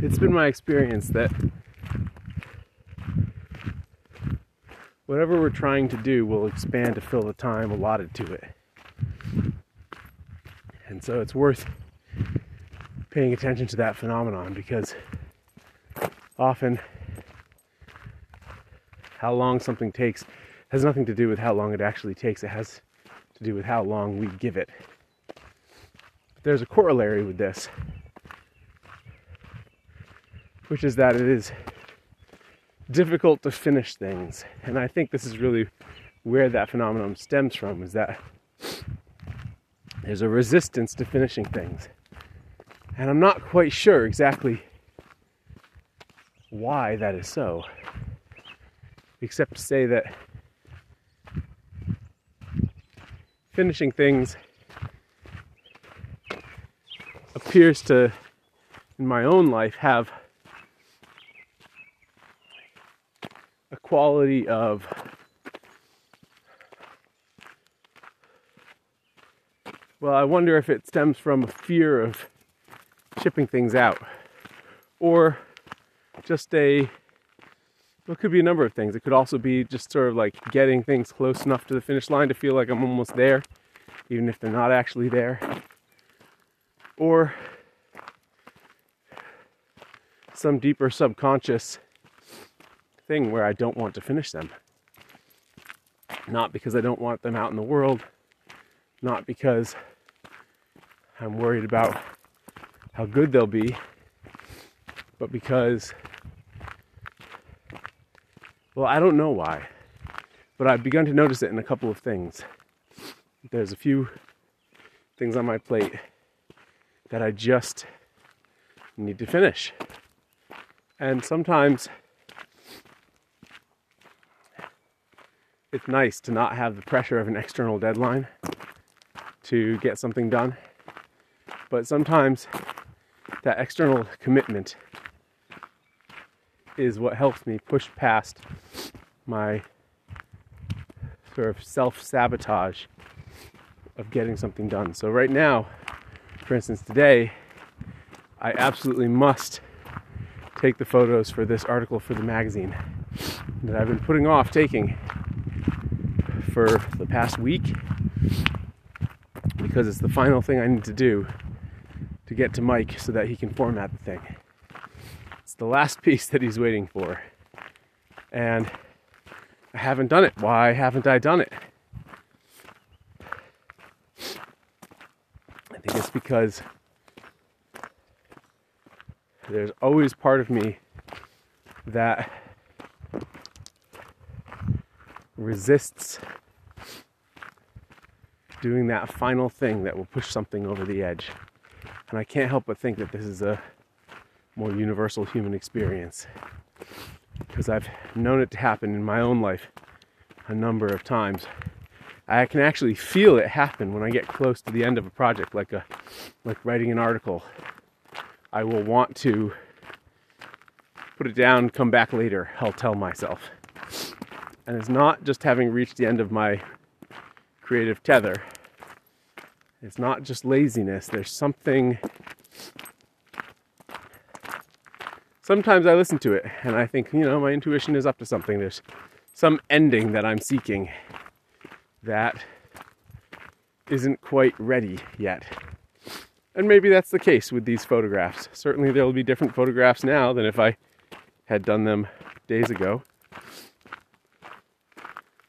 it's been my experience that whatever we're trying to do will expand to fill the time allotted to it. And so it's worth paying attention to that phenomenon because often how long something takes has nothing to do with how long it actually takes, it has to do with how long we give it. But there's a corollary with this, which is that it is difficult to finish things. And I think this is really where that phenomenon stems from is that there's a resistance to finishing things. And I'm not quite sure exactly why that is so, except to say that finishing things appears to, in my own life, have a quality of well, I wonder if it stems from a fear of shipping things out or just a well, it could be a number of things. It could also be just sort of like getting things close enough to the finish line to feel like I'm almost there, even if they're not actually there. Or some deeper subconscious thing where I don't want to finish them. Not because I don't want them out in the world, not because I'm worried about how good they'll be, but because well, I don't know why, but I've begun to notice it in a couple of things. There's a few things on my plate that I just need to finish. And sometimes it's nice to not have the pressure of an external deadline to get something done. But sometimes that external commitment is what helps me push past my sort of self sabotage of getting something done. So, right now, for instance, today, I absolutely must take the photos for this article for the magazine that I've been putting off taking for the past week because it's the final thing I need to do to get to Mike so that he can format the thing It's the last piece that he's waiting for. And I haven't done it. Why haven't I done it? I think it's because there's always part of me that resists doing that final thing that will push something over the edge. And I can't help but think that this is a more universal human experience. Because I've known it to happen in my own life a number of times. I can actually feel it happen when I get close to the end of a project, like a like writing an article. I will want to put it down, come back later, I'll tell myself. And it's not just having reached the end of my creative tether. It's not just laziness. There's something sometimes I listen to it and I think, you know, my intuition is up to something. There's some ending that I'm seeking that isn't quite ready yet. And maybe that's the case with these photographs. Certainly, there will be different photographs now than if I had done them days ago.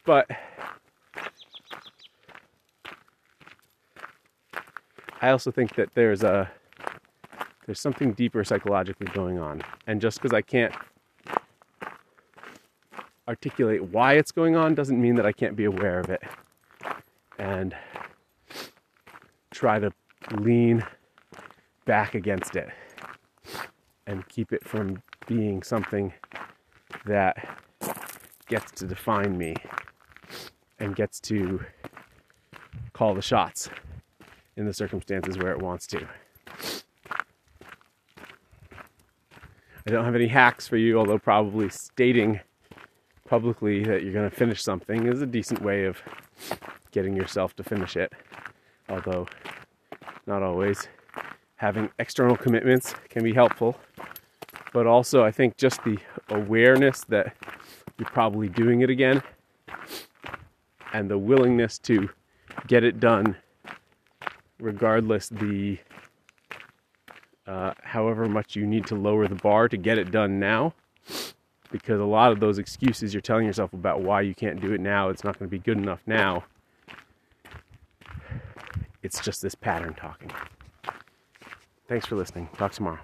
But I also think that there's a there's something deeper psychologically going on. And just because I can't articulate why it's going on doesn't mean that I can't be aware of it and try to lean back against it and keep it from being something that gets to define me and gets to call the shots in the circumstances where it wants to. I don't have any hacks for you, although probably stating publicly that you're going to finish something is a decent way of getting yourself to finish it. Although, not always. Having external commitments can be helpful, but also I think just the awareness that you're probably doing it again and the willingness to get it done regardless the uh, however much you need to lower the bar to get it done now because a lot of those excuses you're telling yourself about why you can't do it now it's not going to be good enough now it's just this pattern talking. Thanks for listening. Talk tomorrow